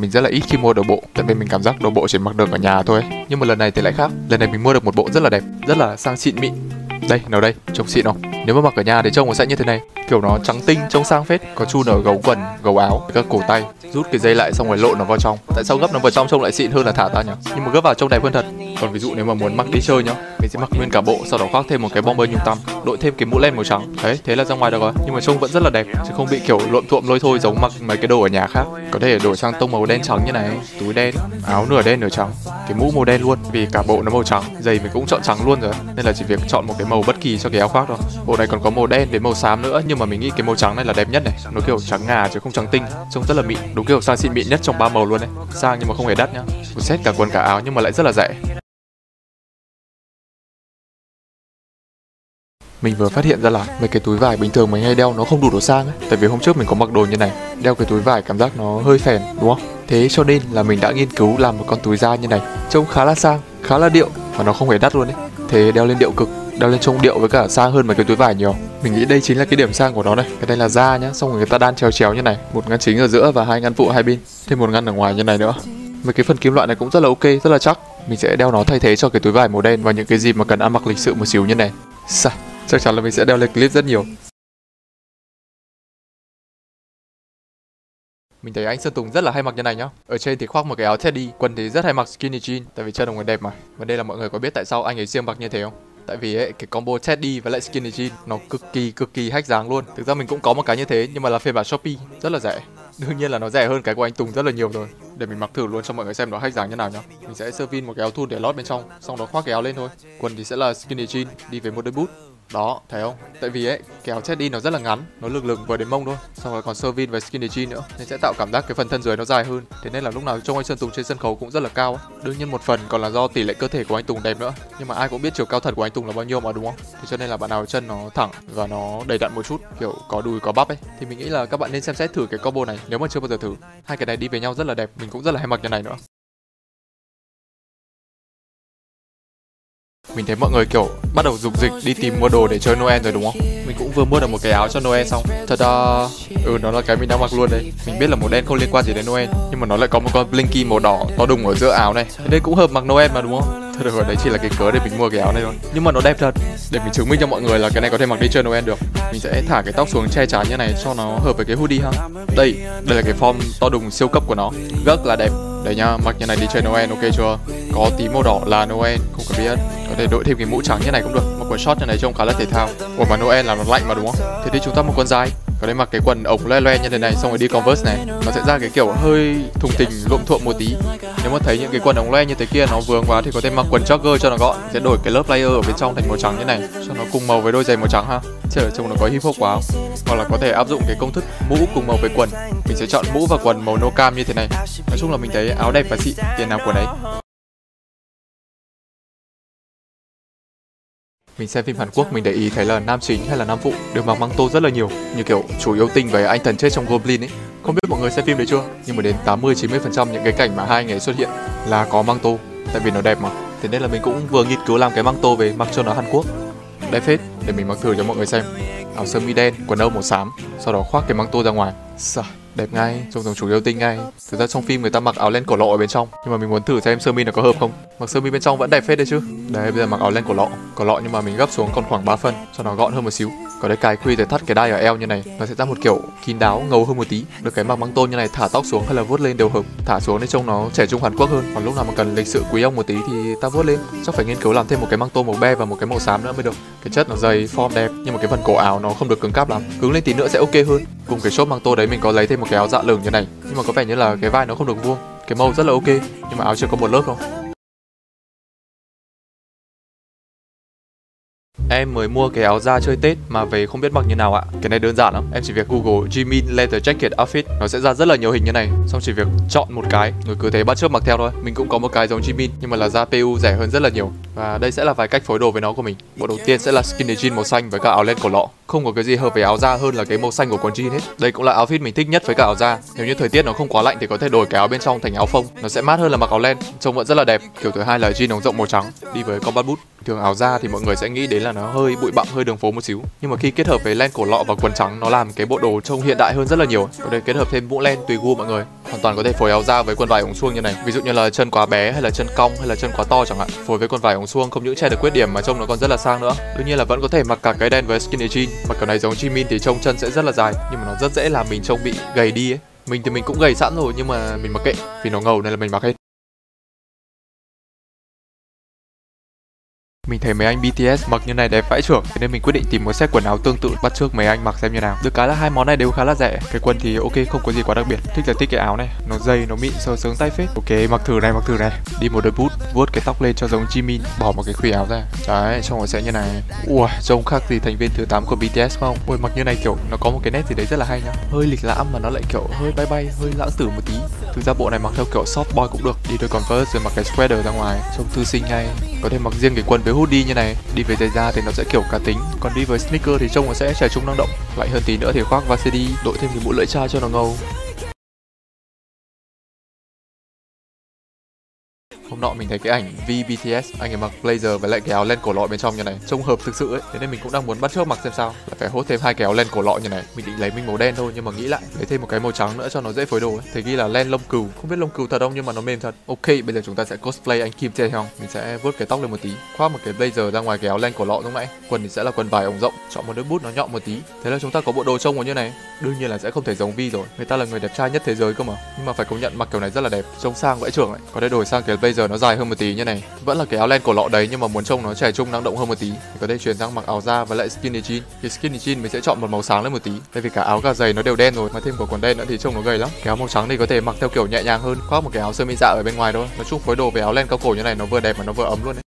mình rất là ít khi mua đồ bộ, tại vì mình cảm giác đồ bộ chỉ mặc được ở nhà thôi. Nhưng mà lần này thì lại khác. Lần này mình mua được một bộ rất là đẹp, rất là sang xịn mịn. Đây, nào đây, trông xịn không? Nếu mà mặc ở nhà thì trông nó sẽ như thế này. Kiểu nó trắng tinh, trông sang phết. Có chun ở gấu quần, gấu áo các cổ tay. Rút cái dây lại xong rồi lộn nó vào trong. Tại sao gấp nó vào trong trông lại xịn hơn là thả ra nhỉ? Nhưng mà gấp vào trông đẹp hơn thật. Còn ví dụ nếu mà muốn mặc đi chơi nhá, mình sẽ mặc nguyên cả bộ, sau đó khoác thêm một cái bomber nhung tăm đội thêm cái mũ len màu trắng. Đấy, thế là ra ngoài được rồi. Nhưng mà trông vẫn rất là đẹp, chứ không bị kiểu lộn thuộm lôi thôi giống mặc mấy cái đồ ở nhà khác. Có thể đổi sang tông màu đen trắng như này, túi đen, áo nửa đen nửa trắng. Cái mũ màu đen luôn, vì cả bộ nó màu trắng, giày mình cũng chọn trắng luôn rồi. Nên là chỉ việc chọn một cái màu bất kỳ cho cái áo khoác thôi. Bộ này còn có màu đen đến màu xám nữa, nhưng mà mình nghĩ cái màu trắng này là đẹp nhất này. Nó kiểu trắng ngà chứ không trắng tinh, trông rất là mịn. Đúng kiểu sang xịn mịn nhất trong ba màu luôn đấy. Sang nhưng mà không hề đắt nhá. Một set cả quần cả áo nhưng mà lại rất là rẻ. Mình vừa phát hiện ra là mấy cái túi vải bình thường mình hay đeo nó không đủ độ sang ấy tại vì hôm trước mình có mặc đồ như này, đeo cái túi vải cảm giác nó hơi phèn, đúng không? Thế cho nên là mình đã nghiên cứu làm một con túi da như này, trông khá là sang, khá là điệu và nó không hề đắt luôn đấy thế đeo lên điệu cực, đeo lên trông điệu với cả sang hơn mấy cái túi vải nhiều. Mình nghĩ đây chính là cái điểm sang của nó này cái này là da nhá, xong rồi người ta đan chéo chéo như này, một ngăn chính ở giữa và hai ngăn phụ hai bên, thêm một ngăn ở ngoài như này nữa. Mấy cái phần kim loại này cũng rất là ok, rất là chắc. Mình sẽ đeo nó thay thế cho cái túi vải màu đen vào những cái dịp mà cần ăn mặc lịch sự một xíu như này. Sao? Chắc chắn là mình sẽ đeo lên clip rất nhiều. Mình thấy anh Sơn Tùng rất là hay mặc như này nhá. Ở trên thì khoác một cái áo teddy Quần thì rất hay mặc skinny jean Tại vì chân ông ấy đẹp mà. Và đây là mọi người có biết tại sao anh ấy riêng mặc như thế không? Tại vì ấy, cái combo teddy với lại skinny jean Nó cực kỳ cực kỳ hách dáng luôn. Thực ra mình cũng có một cái như thế Nhưng mà là phiên bản Shopee Rất là rẻ. Đương nhiên là nó rẻ hơn cái của anh Tùng rất là nhiều rồi. Để mình mặc thử luôn cho mọi người xem nó hách dáng như nào nhá. Mình sẽ sơ vin một cái áo thun để lót bên trong Xong đó khoác cái áo lên thôi. Quần thì sẽ là skinny jean Đi với một đôi boot đó, thấy không? Tại vì ấy, cái áo đi nó rất là ngắn, nó lừng lừng vừa đến mông thôi, xong rồi còn sơ vin và skinny jean nữa, nên sẽ tạo cảm giác cái phần thân dưới nó dài hơn. Thế nên là lúc nào trông anh sơn tùng trên sân khấu cũng rất là cao đương nhiên một phần còn là do tỷ lệ cơ thể của anh tùng đẹp nữa, nhưng mà ai cũng biết chiều cao thật của anh tùng là bao nhiêu mà, đúng không? Thế cho nên là bạn nào chân nó thẳng và nó đầy đặn một chút, kiểu có đùi, có bắp ấy, thì mình nghĩ là các bạn nên xem xét thử cái combo này, nếu mà chưa bao giờ thử. Hai cái này đi với nhau rất là đẹp, mình cũng rất là hay mặc như này nữa. Mình thấy mọi người kiểu bắt đầu dục dịch đi tìm mua đồ để chơi Noel rồi đúng không? Mình cũng vừa mua được một cái áo cho Noel xong. Thật ra, ừ nó là cái mình đang mặc luôn đấy. Mình biết là màu đen không liên quan gì đến Noel Nhưng mà nó lại có một con Blinky màu đỏ to đùng ở giữa áo này. Thế nên cũng hợp mặc Noel mà đúng không? Thôi được rồi, đấy chỉ là cái cớ để mình mua cái áo này thôi. Nhưng mà nó đẹp thật. Để mình chứng minh cho mọi người là cái này có thể mặc đi chơi Noel được. Mình sẽ thả cái tóc xuống che chắn như này cho nó hợp với cái hoodie ha. Đây, đây là cái form to đùng siêu cấp của nó. Rất là đẹp Đấy nhá, mặc như này đi chơi Noel ok chưa? Có tí màu đỏ là Noel, không cần biết Có thể đội thêm cái mũ trắng như này cũng được Một quần short như này trông khá là thể thao Ủa mà Noel là nó lạnh mà đúng không? Thế thì chúng ta một quần dài có đây mặc cái quần ống loe loe như thế này, xong rồi đi converse này, nó sẽ ra cái kiểu hơi thùng tình lộm thuộm một tí. Nếu mà thấy những cái quần ống loe như thế kia nó vướng quá thì có thể mặc quần jogger cho nó gọn, sẽ đổi cái lớp layer ở bên trong thành màu trắng như này, cho nó cùng màu với đôi giày màu trắng ha. Chờ trông nó có hip hop quá không? hoặc là có thể áp dụng cái công thức mũ cùng màu với quần. Mình sẽ chọn mũ và quần màu nâu cam như thế này. Nói chung là mình thấy áo đẹp và xịn, tiền nào của đấy. Mình xem phim Hàn Quốc, mình để ý thấy là nam chính hay là nam phụ đều mặc măng tô rất là nhiều, như kiểu chủ yêu tinh với anh thần chết trong Goblin ấy. Không biết mọi người xem phim đấy chưa? Nhưng mà đến 80 90 phần trăm những cái cảnh mà hai người xuất hiện là có măng tô, tại vì nó đẹp mà. Thế nên là mình cũng vừa nghiên cứu làm cái măng tô về mặc cho nó Hàn Quốc. Đẹp phết, để mình mặc thử cho mọi người xem. Áo sơ mi đen, quần âu màu xám, sau đó khoác cái măng tô ra ngoài. Sao? Đẹp ngay, trông giống chủ yêu tinh ngay. Thực ra trong phim người ta mặc áo len cổ lọ ở bên trong. Nhưng mà mình muốn thử xem sơ mi nó có hợp không. Mặc sơ mi bên trong vẫn đẹp phết đấy chứ. Đấy bây giờ mặc áo len cổ lọ. Cổ lọ nhưng mà mình gấp xuống còn khoảng 3 phân cho nó gọn hơn một xíu có đấy cài quy để thắt cái đai ở eo như này, nó sẽ ra một kiểu kín đáo, ngầu hơn một tí. Được cái mặc măng tôn như này, thả tóc xuống hay là vuốt lên đều hợp. Thả xuống để trông nó trẻ trung hàn quốc hơn. Còn lúc nào mà cần lịch sự quý ông một tí thì ta vuốt lên. Chắc phải nghiên cứu làm thêm một cái măng tôn màu be và một cái màu xám nữa mới được. Cái chất nó dày, form đẹp, nhưng mà cái phần cổ áo nó không được cứng cáp lắm. Cứng lên tí nữa sẽ ok hơn. Cùng cái shop măng tô đấy mình có lấy thêm một cái áo dạ lửng như này. Nhưng mà có vẻ như là cái vai nó không được vuông. Cái màu rất là ok, nhưng mà áo chưa có một lớp không Em mới mua cái áo da chơi Tết mà về không biết mặc như nào ạ. Cái này đơn giản lắm. Em chỉ việc Google Jimin Leather Jacket Outfit. Nó sẽ ra rất là nhiều hình như này. Xong chỉ việc chọn một cái, rồi cứ thế bắt chước mặc theo thôi. Mình cũng có một cái giống Jimin nhưng mà là da PU rẻ hơn rất là nhiều. Và đây sẽ là vài cách phối đồ với nó của mình. Bộ đầu tiên sẽ là skinny jean màu xanh với cả áo len cổ lọ. Không có cái gì hợp với áo da hơn là cái màu xanh của quần jean hết. Đây cũng là outfit mình thích nhất với cả áo da. Nếu như thời tiết nó không quá lạnh thì có thể đổi cái áo bên trong thành áo phông. Nó sẽ mát hơn là mặc áo len. Trông vẫn rất là đẹp. Kiểu thứ hai là jean ống rộng màu trắng đi với combat boot. Thường áo da thì mọi người sẽ nghĩ đến là nó hơi bụi bặm, hơi đường phố một xíu nhưng mà khi kết hợp với len cổ lọ và quần trắng, nó làm cái bộ đồ trông hiện đại hơn rất là nhiều ở đây kết hợp thêm mũ len tùy gu mọi người hoàn toàn có thể phối áo da với quần vải ống suông như này. Ví dụ như là chân quá bé hay là chân cong hay là chân quá to chẳng hạn. Phối với quần vải ống suông không những che được khuyết điểm mà trông nó còn rất là sang nữa. Đương nhiên là vẫn có thể mặc cả cái đen với skinny jean. Mặc kiểu này giống Jimin thì trông chân sẽ rất là dài, nhưng mà nó rất dễ làm mình trông bị gầy đi ấy. Mình thì mình cũng gầy sẵn rồi, nhưng mà mình mặc kệ, vì nó ngầu nên là mình mặc hết. Mình thấy mấy anh BTS mặc như này đẹp vãi trưởng Thế nên mình quyết định tìm một set quần áo tương tự bắt trước mấy anh mặc xem như nào. Được cái là hai món này đều khá là rẻ Cái quần thì ok không có gì quá đặc biệt. Thích là thích cái áo này Nó dày, nó mịn, sờ sướng tay phết. Ok mặc thử này, mặc thử này. Đi một đôi bút, vuốt cái tóc lên cho giống Jimin Bỏ một cái khuy áo ra. Đấy, trông nó sẽ như này. Ui, trông khác gì thành viên thứ 8 của BTS không? Ui, mặc như này kiểu nó có một cái nét gì đấy rất là hay nhá. Hơi lịch lãm mà nó lại kiểu hơi bay bay, hơi lãng tử một tí. Thực ra bộ này mặc theo kiểu soft boy cũng được Đi đôi Converse rồi mặc cái sweater ra ngoài Trông thư sinh ngay. Có thể mặc riêng cái quần với hoodie như này, đi với giày da thì nó sẽ kiểu cá tính. Còn đi với sneaker thì trông nó sẽ trẻ trung năng động. Lại hơn tí nữa thì khoác varsity, đội thêm cái mũ lưỡi chai cho nó ngầu. Hôm nọ mình thấy cái ảnh V BTS anh ấy mặc blazer với lại cái áo len cổ lọ bên trong như này, trông hợp thực sự ấy. Thế nên mình cũng đang muốn bắt trước mặc xem sao. Là phải hốt thêm hai cái áo len cổ lọ như này. Mình định lấy mình màu đen thôi, nhưng mà nghĩ lại, lấy thêm một cái màu trắng nữa cho nó dễ phối đồ ấy. Thấy ghi là len lông cừu. Không biết lông cừu thật không, nhưng mà nó mềm thật. Ok, bây giờ chúng ta sẽ cosplay anh Kim Tae Hyung. Mình sẽ vuốt cái tóc lên một tí. Khoác một cái blazer ra ngoài cái áo len cổ lọ lúc nãy. Quần thì sẽ là quần vải ống rộng. Chọn một đôi bút nó nhọn một tí. Thế là chúng ta có bộ đồ trông như này. Đương nhiên là sẽ không thể giống Vi rồi. Người ta là người đẹp trai nhất thế giới cơ mà. Nhưng mà phải công nhận mặc kiểu này rất là đẹp. Trông sang vãi trưởng ấy. Có thể đổi sang cái blazer nó dài hơn một tí như này. Vẫn là cái áo len cổ lọ đấy, nhưng mà muốn trông nó trẻ trung, năng động hơn một tí. Thì có thể chuyển sang mặc áo da và lại skinny jean. Thì skinny jean mình sẽ chọn một màu sáng lên một tí. Tại vì cả áo cả giày nó đều đen rồi, mà thêm quả quần đen nữa thì trông nó gầy lắm. Cái áo màu trắng thì có thể mặc theo kiểu nhẹ nhàng hơn, khoác một cái áo sơ mi dạ ở bên ngoài thôi. Nói chung phối đồ với áo len cao cổ như này nó vừa đẹp mà nó vừa ấm luôn đấy